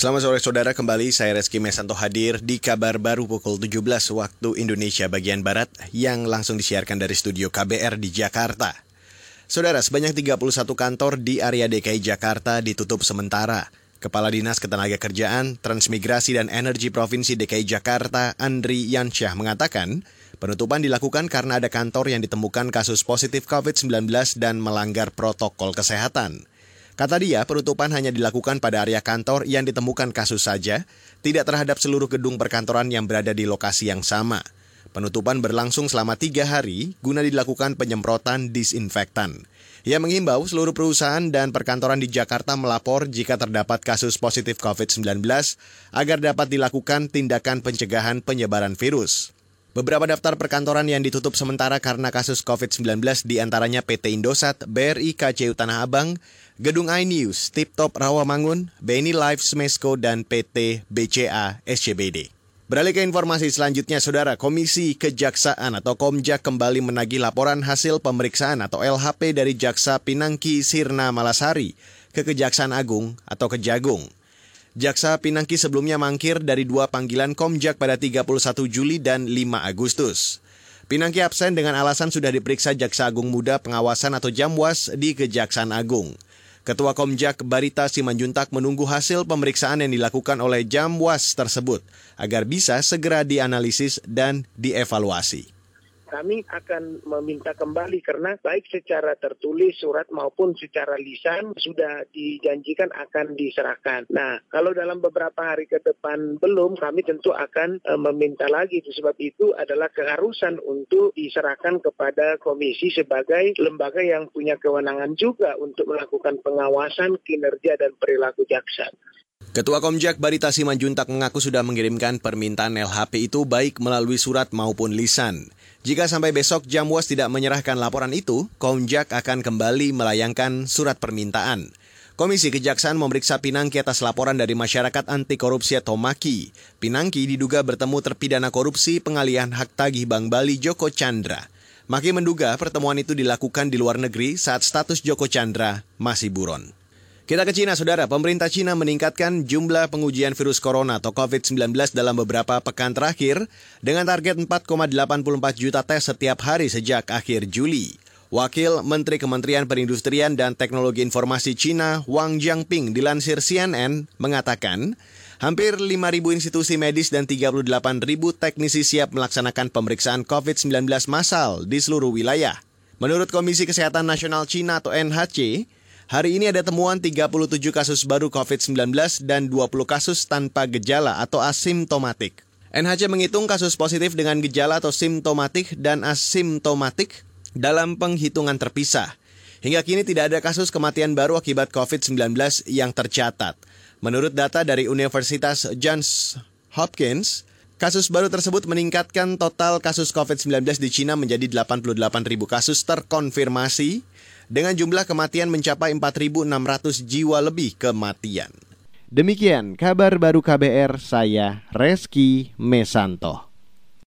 Selamat sore saudara, kembali saya Reski Mesanto hadir di kabar baru pukul 17 waktu Indonesia bagian Barat yang langsung disiarkan dari studio KBR di Jakarta. Saudara, sebanyak 31 kantor di area DKI Jakarta ditutup sementara. Kepala Dinas Ketenagakerjaan, Transmigrasi dan Energi Provinsi DKI Jakarta, Andri Yansyah mengatakan, penutupan dilakukan karena ada kantor yang ditemukan kasus positif COVID-19 dan melanggar protokol kesehatan. Kata dia, penutupan hanya dilakukan pada area kantor yang ditemukan kasus saja, tidak terhadap seluruh gedung perkantoran yang berada di lokasi yang sama. Penutupan berlangsung selama tiga hari guna dilakukan penyemprotan disinfektan. Ia mengimbau seluruh perusahaan dan perkantoran di Jakarta melapor jika terdapat kasus positif COVID-19 agar dapat dilakukan tindakan pencegahan penyebaran virus. Beberapa daftar perkantoran yang ditutup sementara karena kasus COVID-19 di antaranya PT Indosat, BRI KCU Tanah Abang, Gedung iNews, Tip Top Rawamangun, Benny Life Smesco, dan PT BCA SCBD. Beralih ke informasi selanjutnya, Saudara, Komisi Kejaksaan atau Komjak kembali menagih laporan hasil pemeriksaan atau LHP dari Jaksa Pinangki Sirna Malasari ke Kejaksaan Agung atau Kejagung. Jaksa Pinangki sebelumnya mangkir dari dua panggilan Komjak pada 31 Juli dan 5 Agustus. Pinangki absen dengan alasan sudah diperiksa Jaksa Agung Muda Pengawasan atau Jamwas di Kejaksaan Agung. Ketua Komjak Barita Simanjuntak menunggu hasil pemeriksaan yang dilakukan oleh Jamwas tersebut agar bisa segera dianalisis dan dievaluasi kami akan meminta kembali karena baik secara tertulis surat maupun secara lisan sudah dijanjikan akan diserahkan. Nah, kalau dalam beberapa hari ke depan belum, kami tentu akan e, meminta lagi. Sebab itu adalah keharusan untuk diserahkan kepada komisi sebagai lembaga yang punya kewenangan juga untuk melakukan pengawasan kinerja dan perilaku jaksa. Ketua Komjak Barita Simanjuntak mengaku sudah mengirimkan permintaan LHP itu baik melalui surat maupun lisan. Jika sampai besok Jamwas tidak menyerahkan laporan itu, Komjak akan kembali melayangkan surat permintaan. Komisi Kejaksaan memeriksa Pinangki atas laporan dari masyarakat anti korupsi atau MAKI. Pinangki diduga bertemu terpidana korupsi pengalihan hak tagih Bank Bali Joko Chandra. Maki menduga pertemuan itu dilakukan di luar negeri saat status Joko Chandra masih buron. Kita ke Cina, Saudara. Pemerintah Cina meningkatkan jumlah pengujian virus corona atau COVID-19 dalam beberapa pekan terakhir dengan target 4,84 juta tes setiap hari sejak akhir Juli. Wakil Menteri Kementerian Perindustrian dan Teknologi Informasi Cina, Wang Jiangping, dilansir CNN, mengatakan, hampir 5.000 institusi medis dan 38.000 teknisi siap melaksanakan pemeriksaan COVID-19 massal di seluruh wilayah. Menurut Komisi Kesehatan Nasional Cina atau NHC, Hari ini ada temuan 37 kasus baru COVID-19 dan 20 kasus tanpa gejala atau asimptomatik. NHC menghitung kasus positif dengan gejala atau simptomatik dan asimptomatik dalam penghitungan terpisah. Hingga kini tidak ada kasus kematian baru akibat COVID-19 yang tercatat. Menurut data dari Universitas Johns Hopkins, kasus baru tersebut meningkatkan total kasus COVID-19 di Cina menjadi 88 ribu kasus terkonfirmasi dengan jumlah kematian mencapai 4.600 jiwa lebih kematian. Demikian kabar baru KBR saya Reski Mesanto.